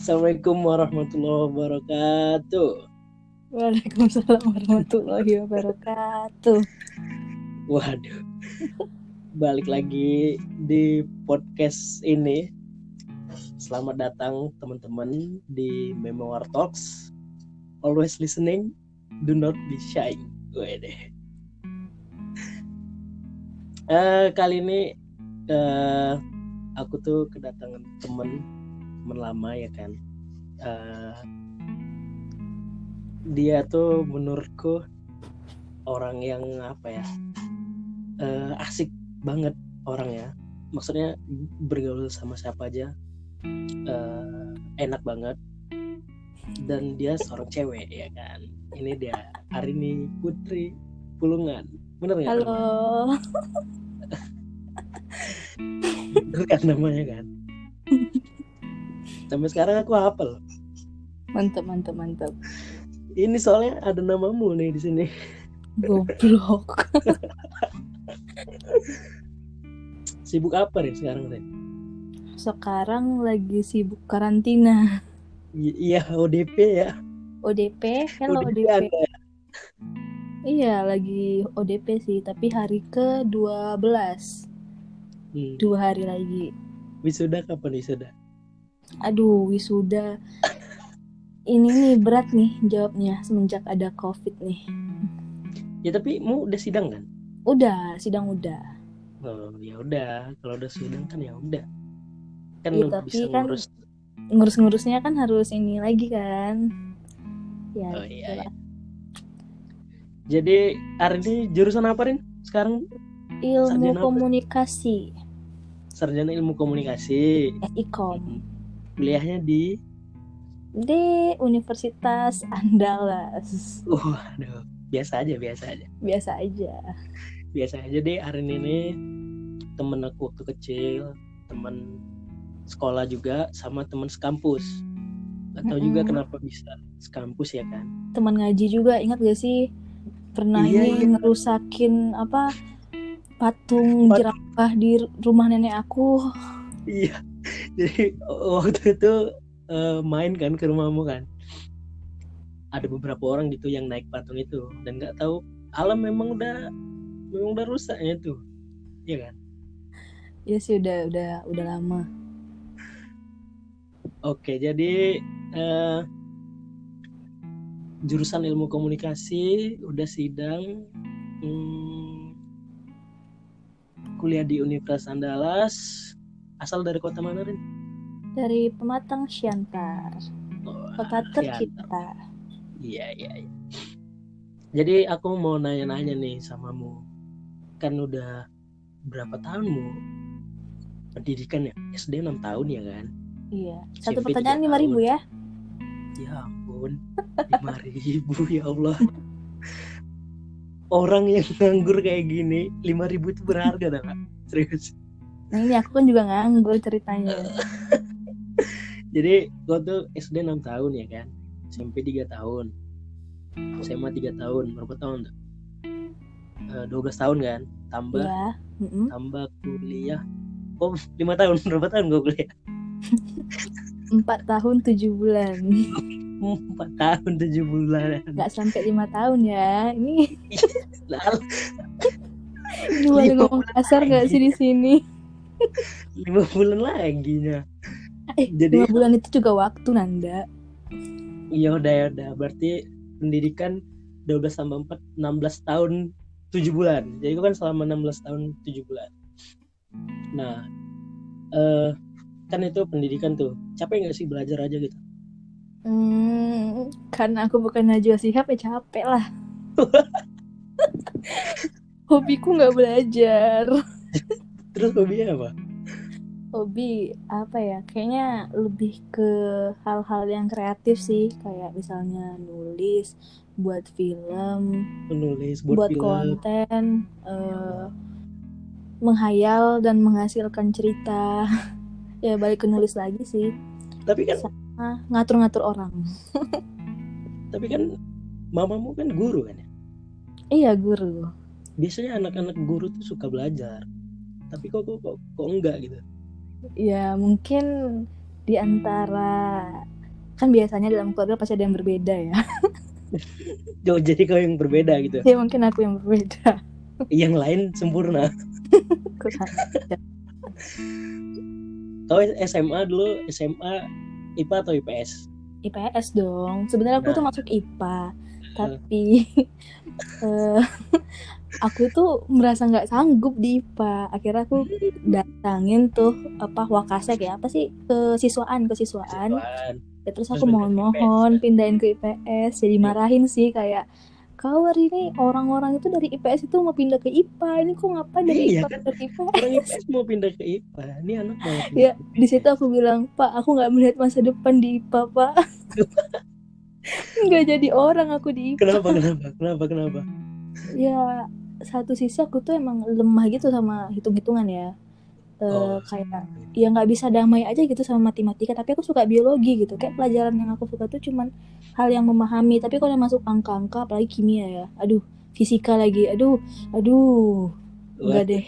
Assalamualaikum warahmatullahi wabarakatuh. Waalaikumsalam warahmatullahi wabarakatuh. Waduh, balik lagi di podcast ini. Selamat datang teman-teman di Memoir Talks. Always listening, do not be shy. Wede. Eh, kali ini eh, aku tuh kedatangan temen lama ya kan. Eh, dia tuh menurutku orang yang apa ya? Eh, asik banget orangnya. Maksudnya bergaul sama siapa aja eh, enak banget. Dan dia seorang cewek ya kan? Ini dia Arini Putri Pulungan. Bener nggak? Halo. itu kan namanya kan sampai sekarang aku hafal Mantap, mantap, mantap. ini soalnya ada namamu nih di sini Goblok. sibuk apa nih sekarang nih Sekarang lagi sibuk karantina. I- iya ODP ya ODP, hello ODP ODP. ada. Iya, lagi ODP sih, tapi hari ke-12. Hmm. Dua hari lagi. Wisuda kapan wisuda? Aduh, wisuda. Ini nih berat nih jawabnya semenjak ada Covid nih. Ya tapi mu udah sidang kan? Udah, sidang udah. Oh ya udah, kalau udah sidang kan ya udah. Kan lu tapi bisa kan ngurus. Ngurus-ngurusnya kan harus ini lagi kan. Ya, Oh iya. gitu iya. Jadi ini jurusan apa Rin? Sekarang Ilmu Sarjana apa? komunikasi, sarjana ilmu komunikasi. eh, Ikom. Kuliahnya di di Universitas Andalas. Waduh, biasa aja, biasa aja. Biasa aja. Biasa aja deh hari ini temen aku waktu kecil, temen sekolah juga sama temen sekampus. Gak tahu juga Mm-mm. kenapa bisa sekampus ya kan? Teman ngaji juga ingat gak sih? Pernah Iya, ini iya. ngerusakin apa patung Pat- jerapah di rumah nenek aku. Iya. Jadi waktu itu eh, main kan ke rumahmu kan. Ada beberapa orang gitu yang naik patung itu dan nggak tahu alam memang udah memang udah rusaknya tuh. Iya kan? Ya sih udah udah udah lama. Oke, jadi eh, jurusan ilmu komunikasi udah sidang hmm, kuliah di Universitas Andalas asal dari kota mana Rin? Dari Pematang Siantar, Oh, kota tercinta. Iya, iya, iya. Jadi aku mau nanya-nanya nih samamu. Kan udah berapa tahunmu pendidikan ya? SD 6 tahun ya kan? Iya. Satu SMP pertanyaan lima ribu tahun. ya. Ya ampun, 5000 ya Allah. Orang yang nganggur kayak gini, 5000 itu berharga dah, Kak. Serius. Nah ini aku kan juga nganggur ceritanya. Jadi gua tuh SD 6 tahun ya kan? SMP 3 tahun. SMA 3 tahun. Berapa tahun tuh? Eh, 12 tahun kan? Tambah Iya. Mm-mm. tambah kuliah. Oh, 5 tahun. Berapa tahun gua kuliah? Empat tahun tujuh bulan. 4 tahun 7 bulan. Nggak sampai lima tahun ya. Ini boleh Lima ngomong kasar nggak sih di sini? 5 bulan lagi nya. Eh, Jadi lima bulan itu juga waktu Nanda. Iya udah ya udah berarti pendidikan 12 tambah 4 16 tahun 7 bulan. Jadi itu kan selama 16 tahun 7 bulan. Nah, eh kan itu pendidikan tuh. Capek nggak sih belajar aja gitu? Hmm, karena aku bukan Najwa Shihab ya capek lah. Hobiku nggak belajar. Terus hobinya apa? Hobi apa ya? Kayaknya lebih ke hal-hal yang kreatif sih, kayak misalnya nulis, buat film, Menulis buat, buat film. konten, eh, menghayal dan menghasilkan cerita. ya balik ke nulis lagi sih, Tapi kan ngatur-ngatur orang. tapi kan mamamu kan guru kan ya? Iya guru. Biasanya anak-anak guru tuh suka belajar. Tapi kok kok kok, kok enggak gitu? Ya mungkin di antara kan biasanya dalam keluarga pasti ada yang berbeda ya. Jauh jadi kau yang berbeda gitu. ya mungkin aku yang berbeda. Yang lain sempurna. Kau SMA dulu SMA IPA atau IPS? IPS dong. Sebenarnya aku tuh Nah. masuk IPA, tapi eh, aku tuh merasa nggak sanggup di IPA. Akhirnya aku datangin tuh apa wakasek ya apa sih kesiswaan kesiswaan. Siswaan. Ya, terus aku mohon-mohon pindahin ke IPS. Jadi marahin sih kayak kau hari ini orang-orang itu dari IPS itu mau pindah ke IPA. Ini kok ngapain dari Iya IPA kan? ke IPS? Orang IPS mau pindah ke IPA. Ini anak banget. Ya, di situ aku bilang, Pak, aku nggak melihat masa depan di IPA, Pak. Nggak jadi orang aku di IPA. Kenapa kenapa kenapa kenapa? Ya, satu sisi aku tuh emang lemah gitu sama hitung-hitungan ya. Eh, Oh. kayak ya nggak bisa damai aja gitu sama matematika tapi aku suka biologi gitu kayak pelajaran yang aku suka tuh cuman hal yang memahami tapi kalau masuk angka-angka apalagi kimia ya aduh fisika lagi aduh aduh enggak deh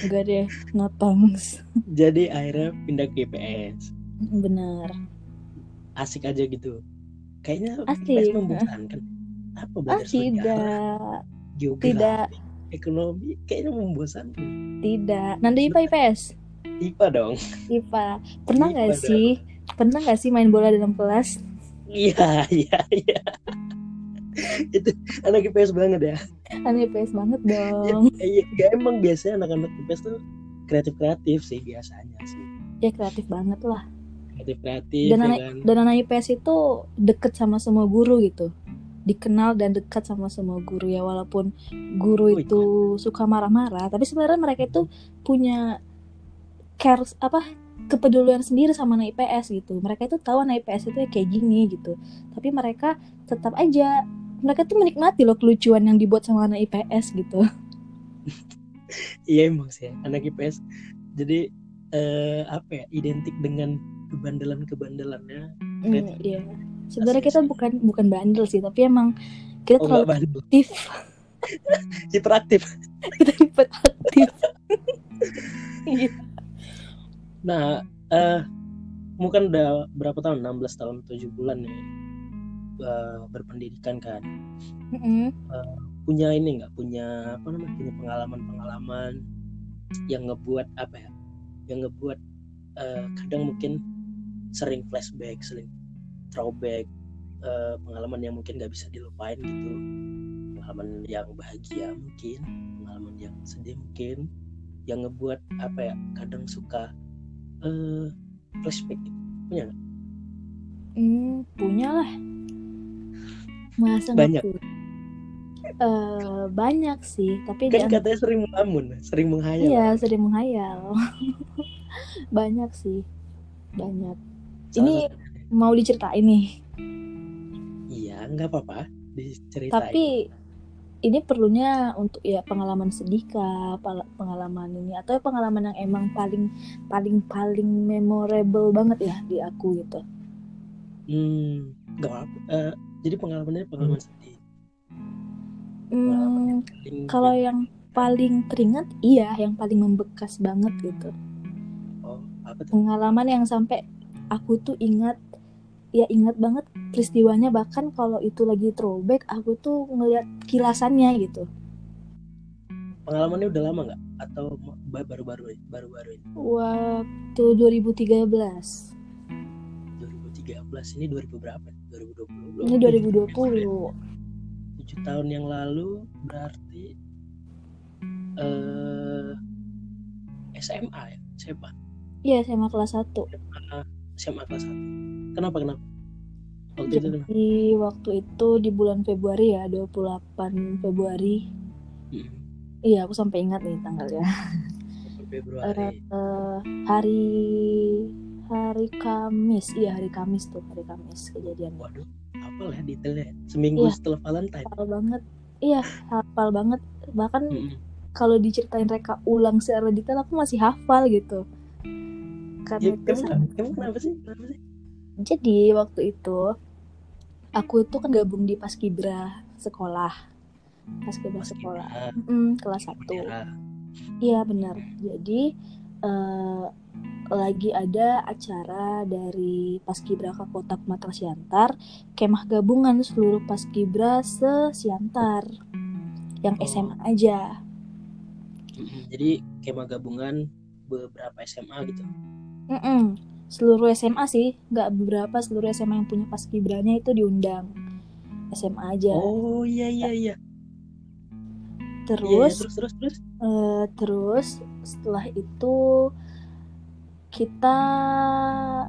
enggak deh no thanks Jadi akhirnya pindah ke IPS. bener Asik aja gitu. Kayaknya Asik. IPS membosankan. Apa belajar sejarah, tidak geografi, tidak ekonomi? Kayaknya membosankan. tidak nanti IPA IPS IPA dong. IPA pernah nggak sih pernah nggak sih main bola dalam kelas Iya, iya, iya. Itu anak IPS banget ya. kan IPS banget Ya, dong iya, ya, emang biasanya anak-anak IPS tuh kreatif-kreatif sih biasanya sih. ya kreatif banget lah Dan ya anak- kan. dan anak IPS itu deket sama semua guru gitu dikenal dan dekat sama semua guru ya walaupun guru Oh, itu suka marah-marah tapi sebenarnya mereka itu punya care apa kepedulian sendiri sama anak IPS gitu mereka itu tahu anak IPS itu ya kayak gini gitu tapi mereka tetap aja mereka tuh menikmati loh kelucuan yang dibuat sama anak IPS gitu Iya emang sih anak IPS. Jadi eh, apa ya? Identik dengan kebandelan-kebandelannya. Hmm, Kreatif. iya sebenarnya kita bukan bukan bandel sih tapi emang kita Oh terlalu aktif Hiperaktif. kita hiperaktif Iya. Nah, eh mungkin udah berapa tahun? 16 tahun 7 bulan nih eh, berpendidikan kan. Mm-mm. Punya ini nggak? Punya apa namanya? Punya pengalaman-pengalaman yang ngebuat apa ya? Yang ngebuat eh, kadang mungkin sering flashback, sering throwback eh, pengalaman yang mungkin nggak bisa dilupain gitu. Pengalaman yang bahagia mungkin, pengalaman yang sedih mungkin, yang ngebuat apa ya? Kadang suka eh flashback gitu. Punya nggak? Hmm, punya lah. Masa Banyak. Eh, banyak sih, tapi kan an- katanya sering melamun sering menghayal iya sering menghayal. banyak sih, banyak. Salah Ini mau diceritain nih, iya nggak apa-apa. Diceritain. Tapi ini perlunya untuk ya pengalaman sedih kah, pengalaman ini atau pengalaman yang emang paling paling paling memorable banget ya di aku gitu. hmm nggak apa Eh, jadi pengalamannya pengalaman sedih. Hmm, kalau yang paling teringat, iya, yang paling membekas banget gitu. oh apa tuh? Pengalaman yang sampai aku tuh ingat ya ingat banget peristiwanya. Bahkan kalau itu lagi throwback aku tuh ngeliat kilasannya gitu. Pengalamannya udah lama nggak? Atau ba- baru-baru baru-baru ini? Waktu 2013 2013 ini 2000 berapa? 2020 ini 2020 tujuh tahun yang lalu berarti eh SMA ya? SMA iya SMA kelas 1 SMA kelas 1 kenapa kenapa waktu itu kenapa jadi waktu itu di bulan Februari ya 28 Februari Hmm, iya aku sampai ingat nih tanggalnya Februari Eh, hari hari Kamis iya hari Kamis tuh hari Kamis kejadiannya Waduh, apa ya detailnya? Seminggu Iya. setelah Valentine. hafal banget iya hafal banget bahkan Mm-mm. kalau diceritain reka ulang secara detail aku masih hafal gitu karena Ya, itu emang, emang kenapa sih? Kenapa sih? Jadi waktu itu aku itu kan gabung di paskibra sekolah paskibra sekolah Mm, kelas 1 bendera. iya benar jadi eh, lagi ada acara dari Paskibraka Kota Pematang Siantar, kemah gabungan seluruh Paskibra se Siantar yang Oh. SMA aja. Jadi kemah gabungan beberapa SMA gitu. Mm-mm. Seluruh SMA sih, nggak beberapa seluruh SMA yang punya Paskibranya itu diundang. SMA aja. Oh iya iya iya. Iya, iya, terus, terus terus terus. eh, terus setelah itu kita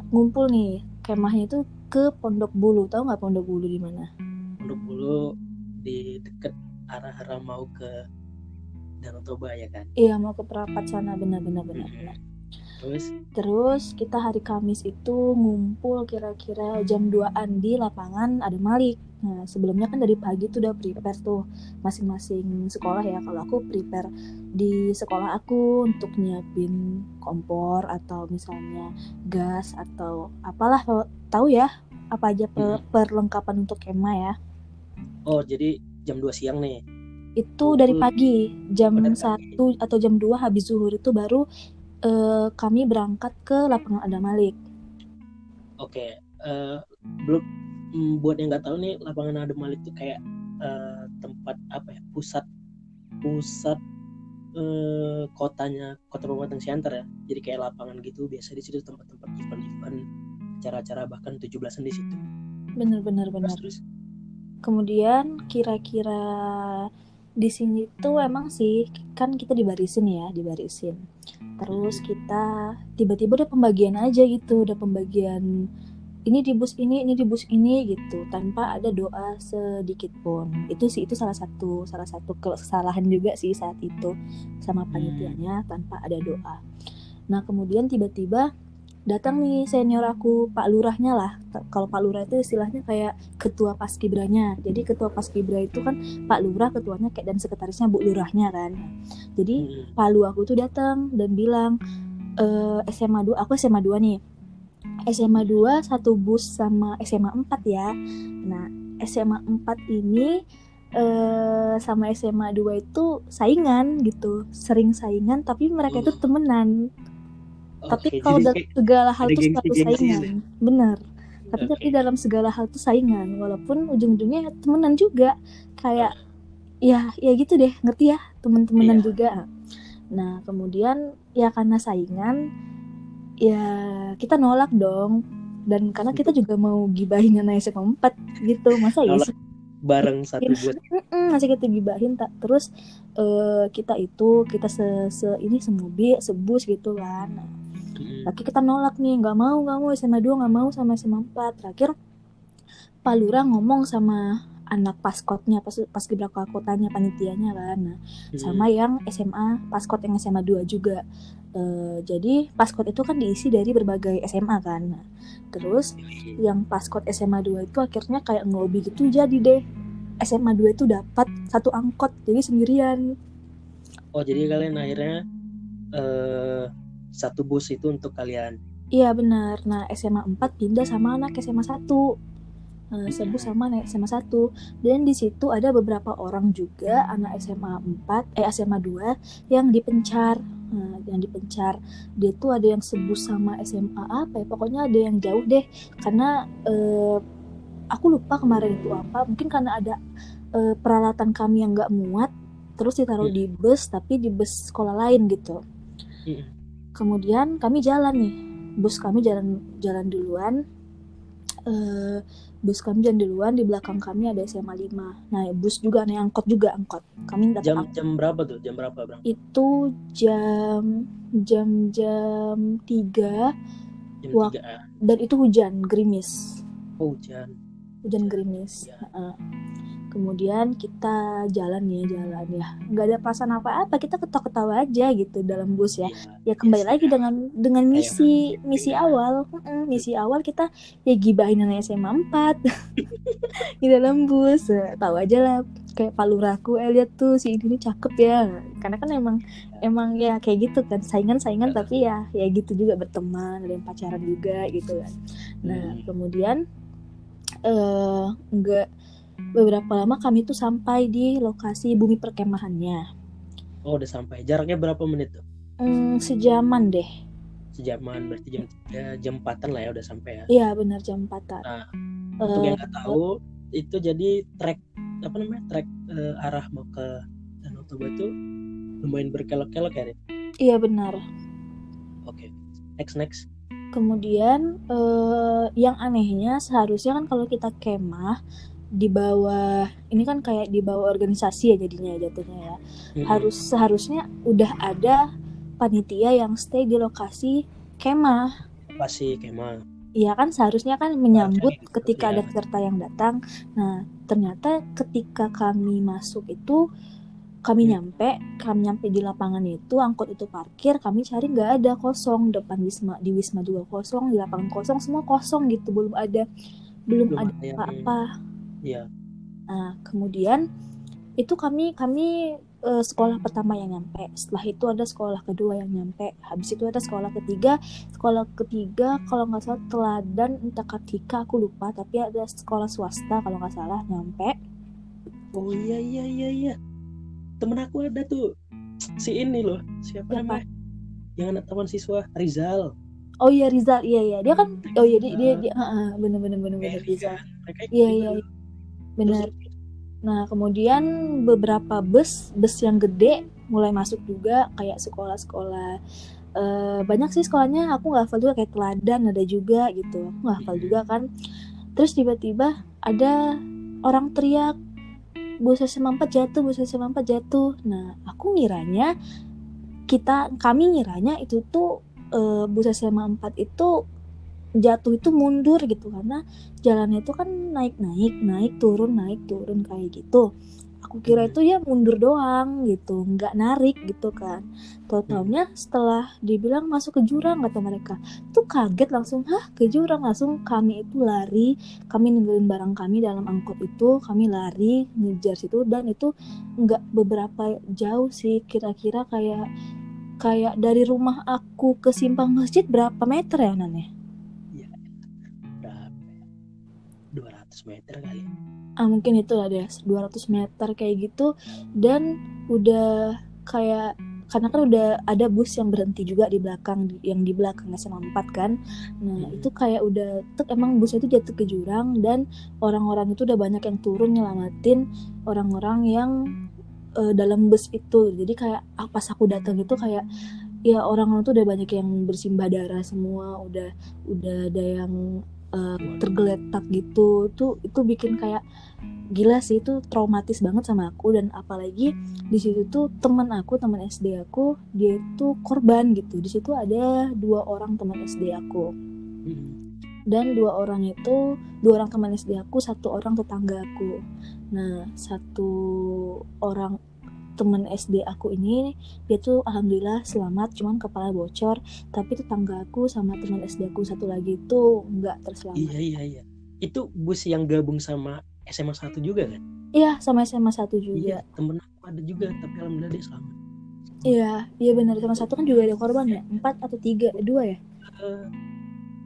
ngumpul nih kemahnya itu ke Pondok Bulu. Tahu nggak Pondok Bulu di mana? Pondok Bulu di deket arah-arah mau ke Danau Toba ya kan. Iya mau ke Perapat sana benar-benar benar. Mm-mm. benar. Terus Terus kita hari Kamis itu ngumpul kira-kira jam 2an di lapangan ada Malik. Nah sebelumnya kan dari pagi tuh udah prepare tuh masing-masing sekolah ya. Kalau aku prepare di sekolah aku untuk nyiapin kompor atau misalnya gas atau apalah tahu ya apa aja per- perlengkapan untuk kemah ya. oh jadi jam 2 siang nih. Itu dari Ngumpul. pagi jam Oh, 1 atau jam 2 habis zuhur itu baru eh, kami berangkat ke lapangan ada Malik. Oke, eh, belum mm, buat yang nggak tahu nih lapangan Adem Malik itu kayak eh, tempat apa ya pusat pusat eh, kotanya kota Pematang Siantar ya. Jadi kayak lapangan gitu biasa di situ tempat-tempat event-event acara-acara bahkan 17-an di situ. Bener-bener Terus bener. terus Kemudian kira-kira di sini tuh emang sih kan kita dibarisin ya, dibarisin. Terus kita tiba-tiba udah pembagian aja gitu, udah pembagian ini di bus ini, ini di bus ini gitu, tanpa ada doa sedikit pun. Itu sih itu salah satu salah satu kesalahan juga sih saat itu sama panitianya tanpa ada doa. Nah kemudian tiba-tiba datang nih senior aku Pak Lurahnya lah. Kalau Pak Lurah itu istilahnya kayak ketua paskibranya. Jadi ketua paskibra itu kan Pak Lurah ketuanya kayak dan sekretarisnya Bu Lurahnya kan. Jadi Mm-mm. palu aku tuh datang dan bilang e, SMA 2 aku SMA 2 nih SMA 2 satu bus sama SMA 4 ya nah SMA 4 ini eh sama SMA 2 itu saingan gitu sering saingan tapi mereka itu temenan tapi kalau dalam segala hal selalu gengsi-gengsi saingan bener. Tapi tapi dalam segala hal tuh saingan walaupun ujung-ujungnya temenan juga. Kayak ya ya gitu deh ngerti ya temen-temenan Iya. juga. Nah kemudian ya karena saingan ya kita nolak dong. Dan karena kita juga mau gibahin anak SMA 4 gitu masa ya sih bareng satu buat Mm-mm, masih kita gibahin tak. Terus eh, kita itu kita se, se ini semobil sebus gitu kan. Nah, Tapi kita nolak nih nggak mau nggak mau SMA 2 nggak mau sama SMA 4 terakhir Pak Lurah ngomong sama anak paskotnya pas paskibraka kotanya panitianya kan. Nah, sama yang SMA paskot yang SMA 2 juga. Eh, jadi paskot itu kan diisi dari berbagai SMA kan. Nah, terus yang paskot SMA 2 itu akhirnya kayak ngelobi gitu jadi deh. SMA 2 itu dapat satu angkot jadi sendirian. Oh jadi kalian akhirnya eh satu bus itu untuk kalian. Iya benar. Nah SMA 4 pindah sama anak SMA 1 Eh, sebut sama anak SMA 1 dan di situ ada beberapa orang juga anak SMA 4 eh SMA 2 yang dipencar. Nah, yang dipencar. Dia tuh ada yang sebut sama SMA apa ya? Pokoknya ada yang jauh deh. Karena eh, aku lupa kemarin itu apa. Mungkin karena ada eh, peralatan kami yang nggak muat terus ditaruh Hmm. di bus tapi di bus sekolah lain gitu. Kemudian kami jalan nih. Bus kami jalan jalan duluan. Eh bus kami jalan duluan di belakang kami ada SMA 5 nah bus juga nih angkot juga angkot. Kami dapat jam angkot. jam berapa tuh? Jam berapa bang itu jam jam jam 3 jam tiga ah. dan itu hujan gerimis. Oh hujan. Hujan gerimis. Ya. Kemudian kita jalan ya jalan ya nggak ada perasaan apa-apa kita ketawa-ketawa aja gitu dalam bus ya Iya. ya kembali Biasa. lagi dengan dengan misi misi ya. awal Mm-mm, misi awal kita ya gibahin anak SMA 4 di dalam bus Eh, tahu aja lah kayak Pak Lurahku eh lihat tuh si ini cakep ya karena kan emang emang ya kayak gitu kan saingan saingan Ya. tapi ya ya gitu juga berteman ada yang pacaran juga gitu kan nah Hmm. kemudian eh enggak beberapa lama kami tuh sampai di lokasi bumi perkemahannya. Oh udah sampai. Jaraknya berapa menit tuh? Hmm, sejaman deh. Sejaman berarti jam ya, jam empatan lah ya udah sampai ya? Iya benar jam 4 Nah, untuk yang nggak tahu itu jadi trek apa namanya trek eh, arah mau ke Danau Toba itu lumayan berkelok-kelok ya Rin? iya benar. Oke next next. Kemudian eh, yang anehnya seharusnya kan kalau kita kemah di bawah ini kan kayak di bawah organisasi ya jadinya jatuhnya ya Mm-mm. harus seharusnya udah ada panitia yang stay di lokasi kemah pasti kemah Iya kan seharusnya kan menyambut gitu, ketika ya. ada peserta yang datang. Nah ternyata ketika kami masuk itu kami Hmm. nyampe, kami nyampe di lapangan itu angkot itu parkir, kami cari nggak ada kosong depan wisma di wisma juga kosong, di lapangan kosong semua kosong gitu, belum ada belum Belum ada apa-apa. Iya. Nah kemudian itu kami kami eh, sekolah pertama yang nyampe, setelah itu ada sekolah kedua yang nyampe, habis itu ada sekolah ketiga, sekolah ketiga kalau nggak salah teladan entah katika aku lupa, tapi ada sekolah swasta kalau nggak salah nyampe. oh iya iya iya iya. Temen aku ada tuh. Si ini loh. Siapa Siapa? namanya? Yang anak taman siswa Rizal. Oh iya Rizal, iya iya. Dia kan, oh iya dia dia, dia heeh, bener bener bener bener Mary Rizal, Iya, ikut iya, Terus- Nah kemudian beberapa bus bus yang gede mulai masuk juga kayak sekolah-sekolah. Eh, banyak sih sekolahnya aku nggak hafal juga kayak teladan ada juga gitu. Aku nggak hafal Mhm. juga kan. Terus tiba-tiba ada orang teriak bus SMA 4 jatuh bus SMA 4 jatuh. Nah aku ngiranya kita kami ngiranya itu tuh eh, bus SMA 4 itu jatuh itu mundur gitu karena jalannya itu kan naik-naik, naik turun, naik turun kayak gitu. Aku kira Hmm. itu ya mundur doang gitu, nggak narik gitu kan. Tahu taunya setelah dibilang masuk ke jurang kata mereka, tuh kaget langsung, hah ke jurang langsung kami itu lari, kami ninggalin barang kami dalam angkot itu, kami lari ngejar situ dan itu nggak beberapa jauh sih, kira-kira kayak kayak dari rumah aku ke simpang masjid berapa meter ya Nane? berapa 200 meter kali. Ah mungkin itu lah deh 200 meter kayak gitu. Dan udah kayak karena kan udah ada bus yang berhenti juga di belakang yang di belakang SMA 4 kan. Nah Hmm. itu kayak udah tek emang busnya itu jatuh ke jurang dan orang-orang itu udah banyak yang turun nyelamatin orang-orang yang eh, dalam bus itu. Jadi kayak ah, pas aku datang itu kayak ya orang-orang tuh udah banyak yang bersimbah darah semua udah udah ada yang eh, tergeletak gitu tuh itu bikin kayak gila sih itu traumatis banget sama aku. Dan apalagi di situ tuh teman aku teman SD aku dia itu korban gitu. Di situ ada dua orang teman SD aku. Dan dua orang itu dua orang teman SD aku satu orang tetangga aku. Nah satu orang teman SD aku ini dia tuh alhamdulillah selamat cuman kepala bocor. Tapi tetangga aku sama teman SD aku satu lagi itu nggak terselamat. Iya iya iya. Itu bus yang gabung sama SMA 1 juga kan? Iya sama SMA satu iya juga temen aku ada juga tapi alhamdulillah dia selamat. Iya iya benar sama satu kan juga ada korban ya? Empat atau tiga? Dua ya? Eh,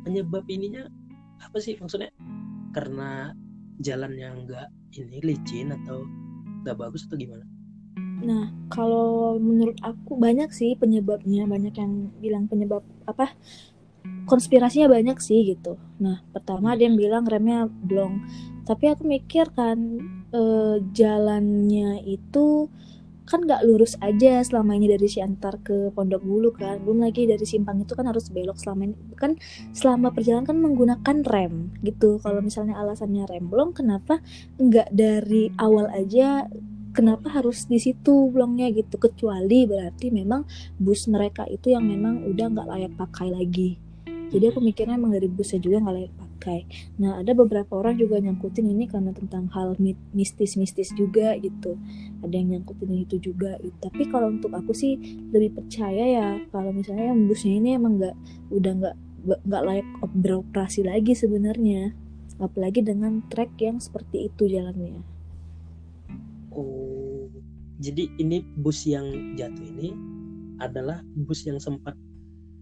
penyebab ininya apa sih maksudnya? Karena jalannya nggak ini licin atau nggak bagus atau gimana Nah, kalau menurut aku banyak sih penyebabnya, banyak yang bilang penyebab apa? Konspirasinya banyak sih gitu. Nah, pertama ada yang bilang remnya blong. Tapi aku mikir kan eh, jalannya itu kan nggak lurus aja selama ini dari Siantar ke Pondok Bulu kan. Belum lagi dari Simpang itu kan harus belok selama ini kan selama perjalanan kan menggunakan rem gitu. Kalau misalnya alasannya rem blong, kenapa nggak dari awal aja kenapa harus di situ blongnya gitu? Kecuali berarti memang bus mereka itu yang memang udah nggak layak pakai lagi. Jadi aku mikirnya emang dari busnya juga nggak layak pakai. Nah ada beberapa orang juga nyangkutin ini karena tentang hal mi- mistis-mistis juga gitu. Ada yang nyangkutin itu juga gitu. tapi kalau untuk aku sih lebih percaya ya kalau misalnya yang busnya ini emang nggak udah nggak nggak layak op- beroperasi lagi sebenarnya. Apalagi dengan trek yang seperti itu jalannya oh jadi ini bus yang jatuh ini adalah bus yang sempat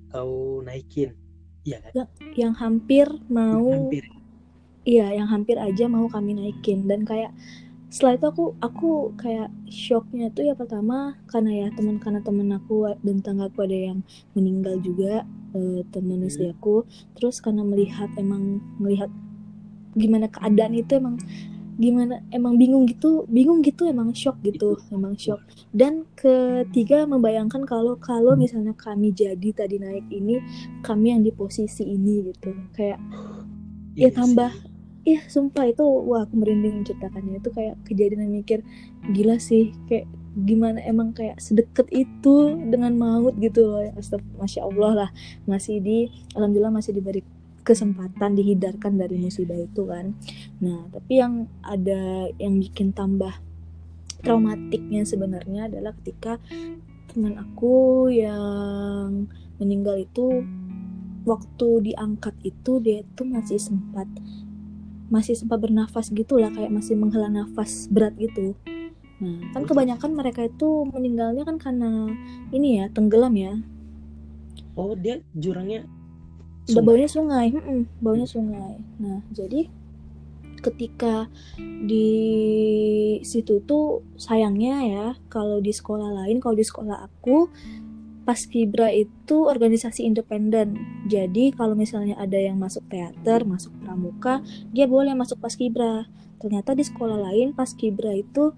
kau naikin. Iya kan? Yang hampir mau hampir. Iya yang hampir aja mau kami naikin. Dan kayak setelah itu aku aku kayak shocknya tuh ya pertama karena ya teman karena temen aku dan tangga aku ada yang meninggal juga eh, temen Hmm. istri aku. Terus karena melihat emang melihat gimana keadaan itu emang gimana emang bingung gitu bingung gitu emang shock gitu emang shock. Dan ketiga membayangkan kalau kalau misalnya kami jadi tadi naik ini kami yang di posisi ini gitu. Kayak ya Iya tambah. Iya sumpah itu wah aku merinding menceritakannya. Itu kayak kejadian yang mikir gila sih kayak gimana emang kayak sedekat itu dengan maut gitu loh. Ya Astagfirullah, masya Allah lah masih di alhamdulillah masih diberi kesempatan dihindarkan dari musibah itu kan. Nah tapi yang ada yang bikin tambah traumatiknya sebenarnya adalah ketika teman aku yang meninggal itu waktu diangkat itu dia tuh masih sempat masih sempat bernafas gitu lah kayak masih menghela nafas berat gitu. Nah kan kebanyakan mereka itu meninggalnya kan karena ini ya tenggelam ya. Oh dia jurangnya sungai. baunya sungai mm-mm, baunya sungai nah jadi ketika di situ tuh sayangnya ya kalau di sekolah lain kalau di sekolah aku Paskibra itu organisasi independen. Jadi kalau misalnya ada yang masuk teater, masuk pramuka, dia boleh masuk Paskibra. Ternyata di sekolah lain Paskibra itu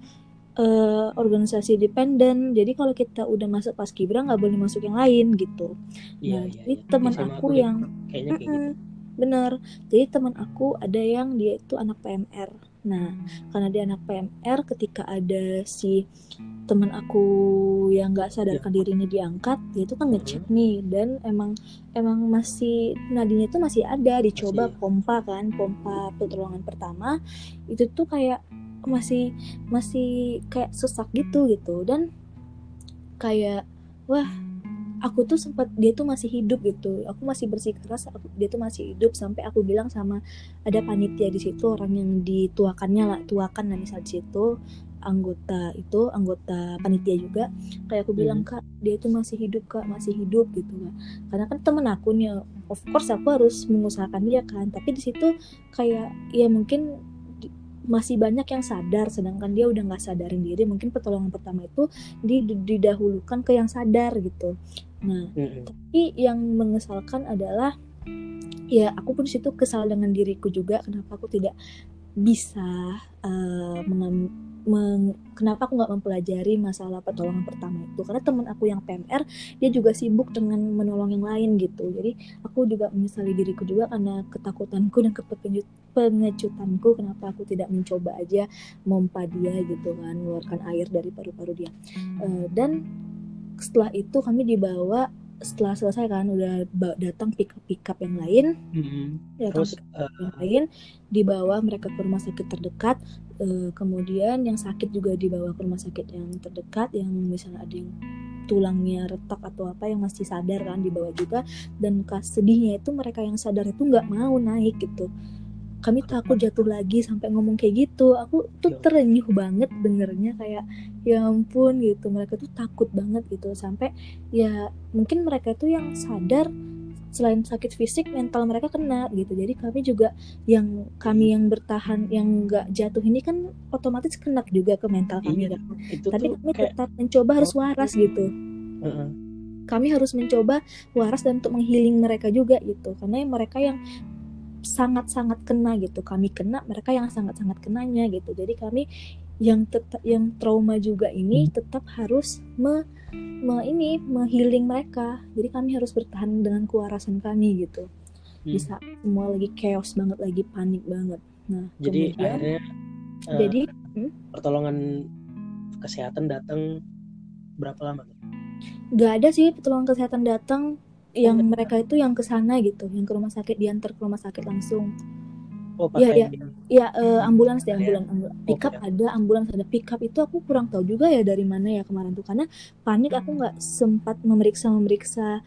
eh, organisasi independen. Jadi kalau kita udah masuk Paskibra nggak boleh masuk yang lain gitu. Iya nah, iya. jadi iya. teman aku deh, yang kayaknya kayak gitu. Bener. Jadi teman aku ada yang dia itu anak PMR. Nah, karena dia anak PMR, ketika ada si teman aku yang nggak sadarkan dirinya diangkat, dia itu kan ngecek nih dan emang emang masih nadinya itu masih ada, dicoba Masih. pompa kan, pompa pertolongan pertama itu tuh kayak masih masih kayak sesak gitu gitu. Dan kayak wah aku tuh sempat dia tuh masih hidup gitu. Aku masih bersikeras aku, dia tuh masih hidup sampai aku bilang sama ada panitia di situ orang yang dituakannya lah tuakan lah misal di situ anggota itu anggota panitia juga. Kayak aku bilang kak dia tuh masih hidup kak masih hidup gitu kan karena kan temen aku nih of course aku harus mengusahakan dia kan tapi di situ kayak ya mungkin masih banyak yang sadar sedangkan dia udah nggak sadarin diri mungkin pertolongan pertama itu di- didahulukan ke yang sadar gitu nah Mm-mm. tapi yang mengesalkan adalah ya aku pun situ kesal dengan diriku juga kenapa aku tidak bisa mengam- meng- kenapa aku nggak mempelajari masalah pertolongan pertama itu? Karena teman aku yang PMR dia juga sibuk dengan menolong yang lain gitu. Jadi aku juga menyesali diriku juga karena ketakutanku dan kepengecut pengecutanku kenapa aku tidak mencoba aja mompa dia gitu kan mengeluarkan air dari paru-paru dia. Eh, dan setelah itu kami dibawa setelah selesai kan udah datang pick up pick up yang lain. Mm-mm. datang Terus pick up yang lain dibawa mereka ke rumah sakit terdekat. Eh, kemudian yang sakit juga dibawa ke rumah sakit yang terdekat yang misalnya ada yang tulangnya retak atau apa yang masih sadar kan dibawa juga. Dan kas sedihnya itu mereka yang sadar itu nggak mau naik gitu kami takut jatuh lagi sampai ngomong kayak gitu. Aku tuh Ya. terenyuh banget dengernya kayak ya ampun gitu. Mereka tuh takut banget gitu. Sampai ya mungkin mereka tuh yang sadar selain sakit fisik mental mereka kena gitu. Jadi kami juga yang kami yang bertahan yang nggak jatuh ini kan otomatis kena juga ke mental kami Iya. kan. itu tapi kami kayak tetap mencoba harus waras gitu. Heeh. kami harus mencoba waras dan untuk menghealing mereka juga gitu. Karena mereka yang sangat-sangat kena gitu. Kami kena mereka yang sangat-sangat kenanya gitu. Jadi kami yang tetap yang trauma juga ini tetap harus me, me- ini menghealing mereka. Jadi kami harus bertahan dengan kewarasan kami gitu. Hmm. bisa semua lagi chaos banget lagi panik banget. Nah jadi kemudian akhirnya eh, jadi pertolongan kesehatan datang berapa lama nggak ada sih pertolongan kesehatan datang yang nggak mereka itu yang ke sana gitu yang ke rumah sakit diantar ke rumah sakit langsung Oh Iya, pakai iya. ya eh, ambulans deh Ya. ambulans ambulans Oh, pickup ya. ada ambulans ada pickup itu aku kurang tahu juga ya dari mana ya kemarin tuh karena panik aku nggak sempat memeriksa memeriksa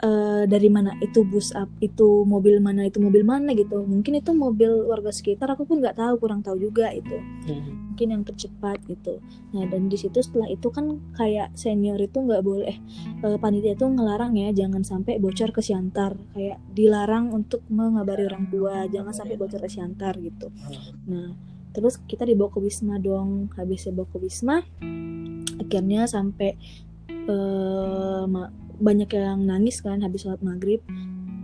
eh, dari mana itu bus up itu mobil mana itu mobil mana gitu mungkin itu mobil warga sekitar aku pun nggak tahu kurang tahu juga itu Hmm. Mungkin yang tercepat gitu. Nah dan di situ setelah itu kan kayak senior itu nggak boleh eh, panitia itu ngelarang ya jangan sampai bocor ke Siantar. Kayak dilarang untuk mengabari orang tua jangan sampai bocor ke Siantar gitu. Ah, Nah, terus kita dibawa ke wisma dong. Habis dibawa ke wisma akhirnya sampai eh, banyak yang nangis kan habis sholat maghrib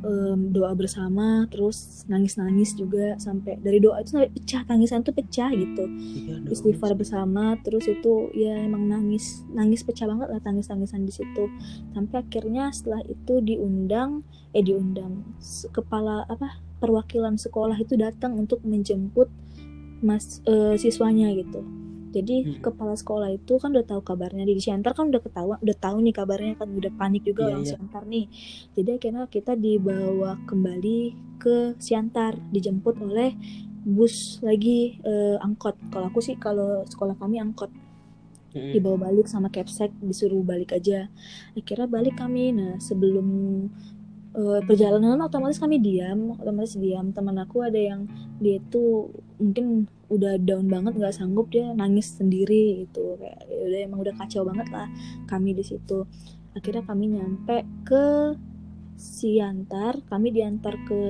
em, doa bersama terus nangis nangis juga sampai dari doa itu sampai pecah tangisan tuh pecah gitu. Iya istighfar bersama. terus itu ya emang nangis nangis pecah banget lah tangis tangisan di situ. Sampai akhirnya setelah itu diundang eh diundang kepala apa perwakilan sekolah itu datang untuk menjemput mas eh, siswanya gitu jadi Hmm. kepala sekolah itu kan udah tahu kabarnya. Di Siantar kan udah ketahuan udah tahu nih kabarnya kan udah panik juga Iya, orang. Siantar nih. Jadi akhirnya kita dibawa kembali ke Siantar dijemput oleh bus lagi eh, angkot. Kalau aku sih kalau sekolah kami angkot. Mm-mm. dibawa balik sama capsek disuruh balik aja. Akhirnya balik kami. Nah sebelum eh, perjalanan otomatis kami diam otomatis diam. Teman aku ada yang dia itu mungkin udah down banget nggak sanggup dia nangis sendiri gitu. Kayak ya udah emang udah kacau banget lah kami di situ. Akhirnya kami nyampe ke Siantar kami diantar ke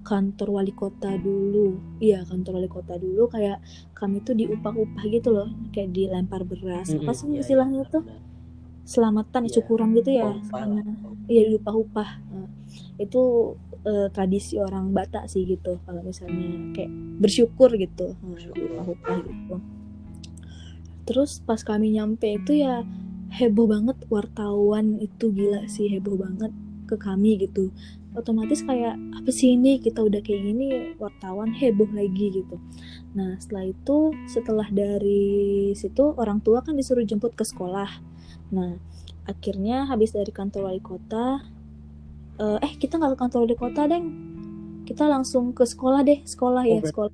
kantor wali kota dulu. Iya kantor wali kota dulu. Kayak kami tuh diupah-upah gitu loh kayak dilempar beras. Apa sih iya, iya, istilahnya tuh? Benar. selamatan ya Iya, syukuran gitu ya lah. Iya diupah-upah. Nah, itu eh, tradisi orang Batak sih gitu kalau misalnya kayak bersyukur gitu. Diupah-upah gitu. Terus pas kami nyampe itu ya heboh banget wartawan itu gila sih heboh banget ke kami gitu. Otomatis kayak apa sih ini? Kita udah kayak gini wartawan heboh lagi gitu. Nah setelah itu setelah dari situ orang tua kan disuruh jemput ke sekolah. Nah akhirnya habis dari kantor wali kota eh, eh kita nggak ke kantor wali kota deng kita langsung ke sekolah deh sekolah ya Oh, ber- sekolah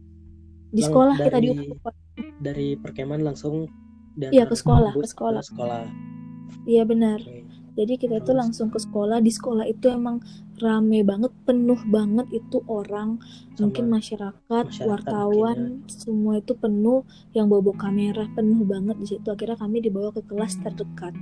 di Lang- sekolah kita diupah dari perkemahan langsung Iya, ke sekolah, ke sekolah. sekolah. iya benar. Jadi kita itu Terus? langsung ke sekolah. Di sekolah itu emang rame banget, penuh banget itu orang, Sama mungkin masyarakat, masyarakat wartawan, semua itu penuh yang bawa kamera, penuh banget di situ. Akhirnya kami dibawa ke kelas terdekat.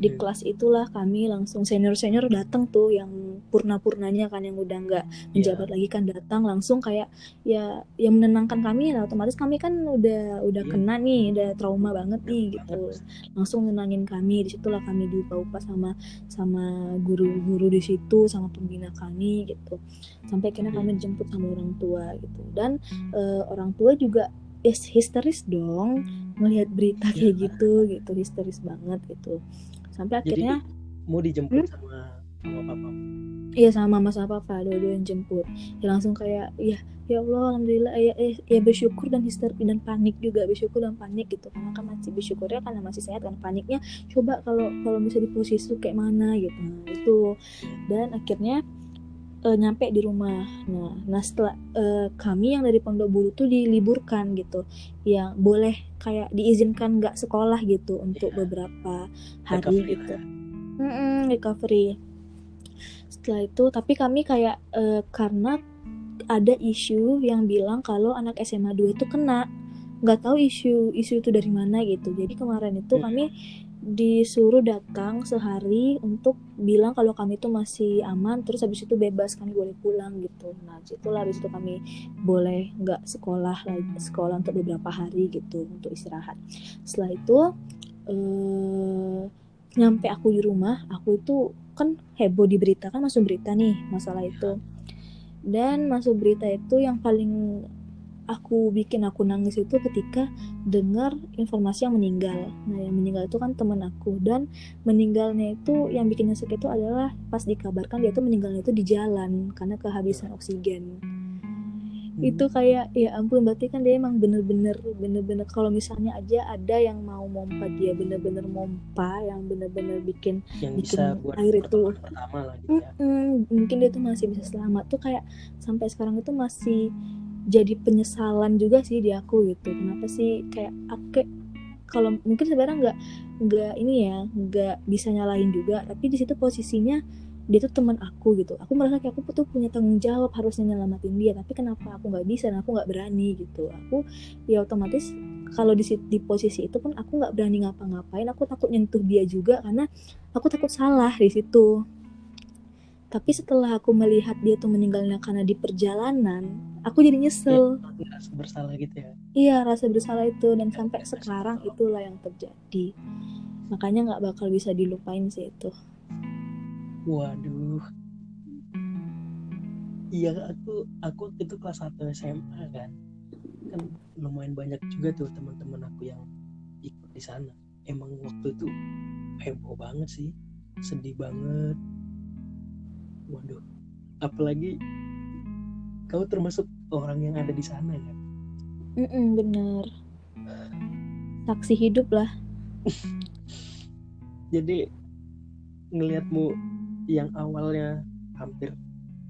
Di Mm. kelas itulah kami langsung senior-senior datang tuh yang purna-purnanya kan yang udah nggak Iya. menjabat lagi kan datang langsung kayak ya yang menenangkan kami ya otomatis kami kan udah udah Iya. kena nih udah trauma banget nih gitu langsung nenangin kami di situlah kami diupah-upah sama sama guru-guru di situ sama pembina kami gitu. Sampai akhirnya kami dijemput sama orang tua gitu. Dan eh, orang tua juga is histeris dong melihat berita kayak Iya. gitu gitu. Histeris banget gitu. Sampai Jadi akhirnya mau dijemput Hmm? sama sama papa. Iya sama mama sama papa dua-dua yang jemput ya langsung kayak ya ya Allah alhamdulillah ya, ya, ya bersyukur dan histeri dan panik juga bersyukur dan panik gitu karena kan masih bersyukurnya karena masih sehat kan paniknya coba kalau kalau bisa di posisi itu kayak mana gitu nah, itu dan akhirnya eh, nyampe di rumah nah nah setelah eh, kami yang dari Pondok Bulu tuh diliburkan gitu yang boleh kayak diizinkan nggak sekolah gitu untuk Iya. beberapa hari Recovery gitu lah. Mm-mm, recovery. Setelah itu, tapi kami kayak eh, karena ada isu yang bilang kalau anak SMA 2 itu kena, nggak tahu isu isu itu dari mana gitu. Jadi kemarin itu Hmm. kami disuruh datang sehari untuk bilang kalau kami itu masih aman, terus habis itu bebas kami boleh pulang gitu. Nah, itulah habis itu kami boleh nggak sekolah lagi sekolah untuk beberapa hari gitu untuk istirahat. Setelah itu eh nyampe aku di rumah, aku itu kan heboh di berita kan masuk berita nih masalah itu. Dan masuk berita itu yang paling aku bikin aku nangis itu ketika dengar informasi yang meninggal. Nah, yang meninggal itu kan temen aku dan meninggalnya itu yang bikin nyesek itu adalah pas dikabarkan dia tuh meninggalnya itu di jalan karena kehabisan oksigen itu kayak ya ampun berarti kan dia emang bener-bener bener-bener kalau misalnya aja ada yang mau mompa dia bener-bener mompa yang bener-bener bikin yang bikin bisa buat air itu. pertama lah gitu ya. "Mm-mm, mungkin dia tuh masih bisa selamat tuh kayak sampai sekarang itu masih jadi penyesalan juga sih di aku gitu kenapa sih kayak aku kayak kalau mungkin sebenarnya nggak nggak ini ya nggak bisa nyalain juga tapi di situ posisinya dia tuh teman aku gitu. Aku merasa kayak aku tuh punya tanggung jawab harusnya nyelamatin dia tapi kenapa aku nggak bisa dan aku nggak berani gitu. Aku ya otomatis kalau di di posisi itu pun aku nggak berani ngapa-ngapain aku takut nyentuh dia juga karena aku takut salah di situ. Tapi setelah aku melihat dia tuh meninggalnya karena di perjalanan aku jadi nyesel. Ya, rasa bersalah gitu ya? Iya rasa bersalah itu dan sampai sekarang itulah yang terjadi. Makanya nggak bakal bisa dilupain sih itu waduh. Iya aku aku itu kelas 1 SMA kan. Kan lumayan banyak juga tuh teman-teman aku yang ikut di sana. Emang waktu itu heboh banget sih. Sedih banget. Waduh. Apalagi kau termasuk orang yang ada di sana kan? Mm-mm, bener. Saksi hidup lah. Jadi ngelihatmu yang awalnya hampir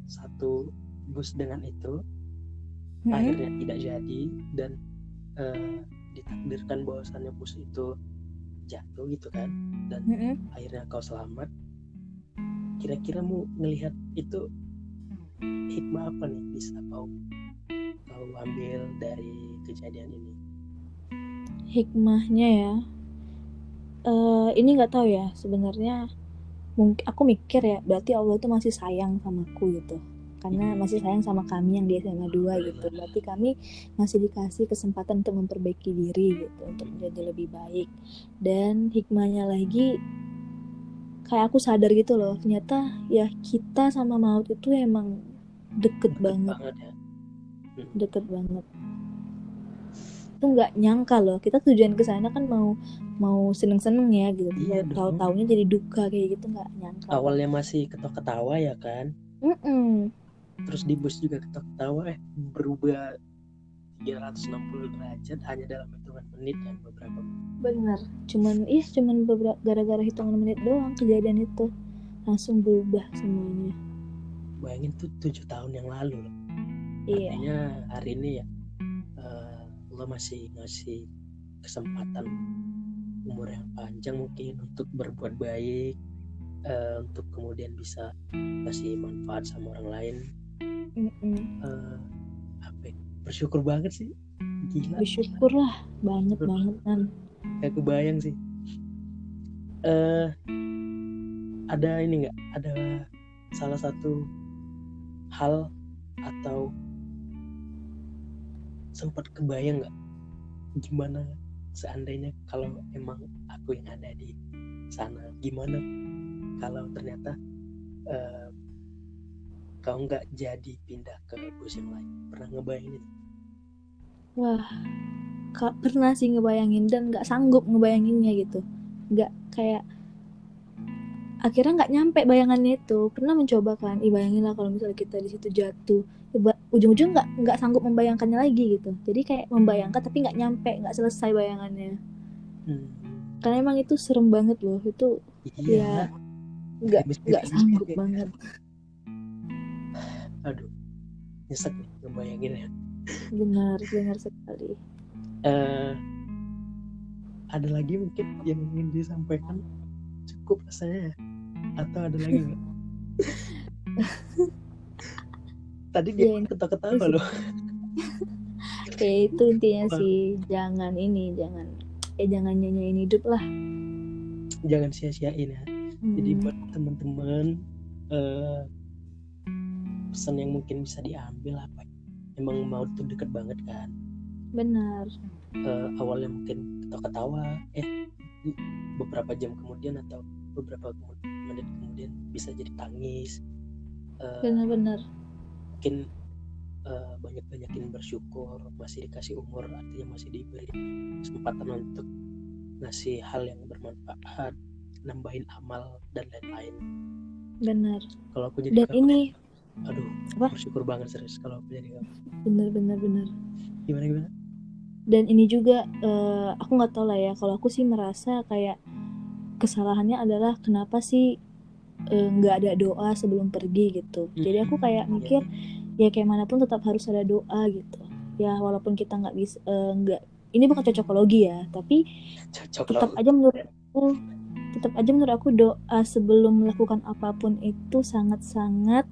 satu bus dengan itu Mm-mm. akhirnya tidak jadi dan eh, ditakdirkan bahwasannya bus itu jatuh gitu kan dan Mm-mm. akhirnya kau selamat kira-kira mu ngelihat itu hikmah apa nih bisa kau kau ambil dari kejadian ini hikmahnya ya eh ini nggak tahu ya sebenarnya mungkin aku mikir ya berarti Allah itu masih sayang sama aku gitu. Karena masih sayang sama kami yang di SMA 2 gitu. berarti kami masih dikasih kesempatan untuk memperbaiki diri gitu untuk menjadi lebih baik. Dan hikmahnya lagi kayak aku sadar gitu loh ternyata ya kita sama maut itu emang deket banget. banget ya. Deket banget itu nggak nyangka loh. Kita tujuan ke sana kan mau mau seneng seneng ya gitu. Iya tahu taunya jadi duka kayak gitu nggak nyangka. Awalnya masih ketawa-ketawa ya kan? Mm-mm. terus di bus juga ketawa-ketawa eh berubah 360 derajat hanya dalam hitungan menit kan beberapa menit. bener. Cuman ih cuman beberapa gara-gara hitungan menit doang kejadian itu. Langsung berubah semuanya. Bayangin tuh tujuh tahun yang lalu loh. iya. Artinya hari ini ya lo masih ngasih kesempatan umur yang panjang mungkin untuk berbuat baik eh, untuk kemudian bisa kasih manfaat sama orang lain. Eh, apa ya, bersyukur banget sih. Gila. Bersyukur lah banget Bersyukur. banget kan gak kebayang sih. Eh ada ini nggak? Ada salah satu hal atau sempat kebayang nggak? Gimana seandainya kalau emang aku yang ada di sana? Gimana kalau ternyata eh, kau nggak jadi pindah ke bus yang lain? Pernah ngebayangin wah Kak, pernah sih ngebayangin dan nggak sanggup ngebayanginnya gitu. Nggak kayak akhirnya nggak nyampe bayangannya itu. Pernah mencoba kan Ih, bayangin lah kalau misalnya kita di situ jatuh ujung-ujung nggak nggak sanggup membayangkannya lagi gitu. Jadi kayak membayangkan tapi nggak nyampe nggak selesai bayangannya. Hmm, karena emang itu serem banget loh. Itu iya. nggak Habis nggak pikir- sanggup pikir. banget. Aduh nyesek nih ngebayanginnya benar benar sekali. Eh ada lagi mungkin yang ingin disampaikan? Cukup rasanya ya? atau ada lagi nggak tadi dia Ya, ini ketawa-ketawa loh. Ya itu intinya Apa? sih. Jangan ini jangan eh jangan nyanyiin hidup lah. Jangan sia-siain ya. Jadi Hmm, buat teman-teman eh pesan yang mungkin bisa diambil apa emang mau tuh deket banget kan? Benar. Eh, awalnya mungkin ketawa-ketawa eh beberapa jam kemudian atau beberapa menit kemudian bisa jadi tangis. Eh, benar-benar mungkin eh, banyak-banyakin bersyukur masih dikasih umur artinya masih diberi kesempatan untuk ngasih hal yang bermanfaat nambahin amal dan lain-lain. Benar. Kalau aku jadi dan ini aduh Apa? bersyukur banget serius kalau aku jadi kamu benar-benar benar gimana gimana? Dan ini juga eh, aku nggak tahu lah ya kalau aku sih merasa kayak kesalahannya adalah kenapa sih eh, nggak ada doa sebelum pergi gitu. Jadi aku kayak Hmm, mikir ya kayak mana pun tetap harus ada doa gitu. Ya walaupun kita nggak bisa eh, nggak ini bukan cocokologi ya tapi cocok tetap aja menurut aku tetap aja menurut aku doa sebelum melakukan apa pun itu sangat-sangat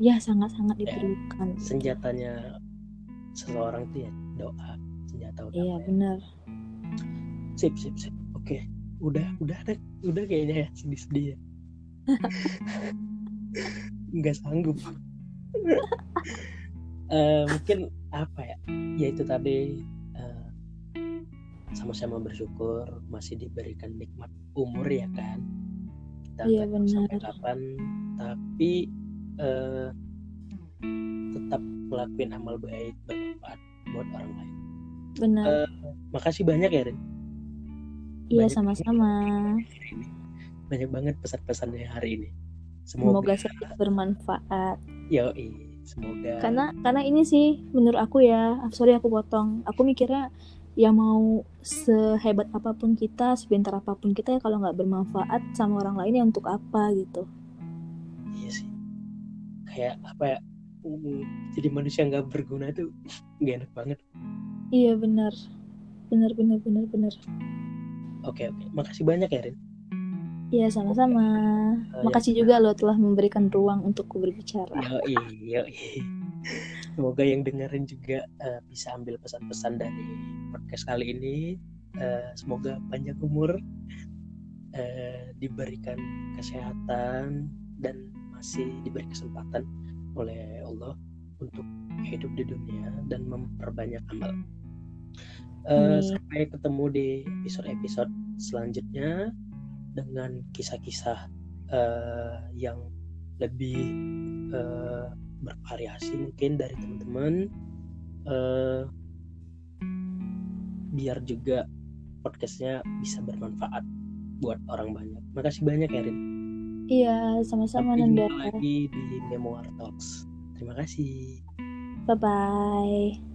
ya sangat-sangat diperlukan. senjatanya seseorang tuh ya doa senjata utama iya ya. benar. Sip sip sip. Oke udah udah ada udah kayaknya ya sedih sedih ya. Nggak sanggup Eh, mungkin apa ya? Ya itu tadi eh, sama-sama bersyukur masih diberikan nikmat umur ya kan? Kita Iya, tahu sampai benar. kapan tapi eh, tetap ngelakuin amal baik bermanfaat buat orang lain. Benar. Eh, makasih banyak ya Rin. Iya sama-sama. banyak banget pesan-pesannya hari ini. Semoga semoga, sedikit bermanfaat yoi semoga. Karena karena ini sih menurut aku ya ah, sorry aku potong. Aku mikirnya ya mau sehebat apa pun kita sebentar apa pun kita ya kalau nggak bermanfaat sama orang lain ya untuk apa gitu. Iya sih. Kayak apa ya jadi manusia nggak berguna itu nggak enak banget. Iya benar. Benar benar benar benar. Oke oke. Makasih banyak ya Rin iya sama-sama. Eh, makasih juga lo telah memberikan ruang untukku berbicara. Yoi yoi semoga yang dengerin juga eh, bisa ambil pesan-pesan dari podcast kali ini. Eh, semoga panjang umur eh, diberikan kesehatan dan masih diberi kesempatan oleh Allah untuk hidup di dunia dan memperbanyak amal. Amin. sampai ketemu di episode-episode selanjutnya dengan kisah-kisah eh, yang lebih eh, bervariasi mungkin dari teman-teman eh, biar juga podcastnya bisa bermanfaat buat orang banyak. Makasih banyak ya Rin. iya sama-sama Nanda lagi di Memoir Talks. Terima kasih. bye bye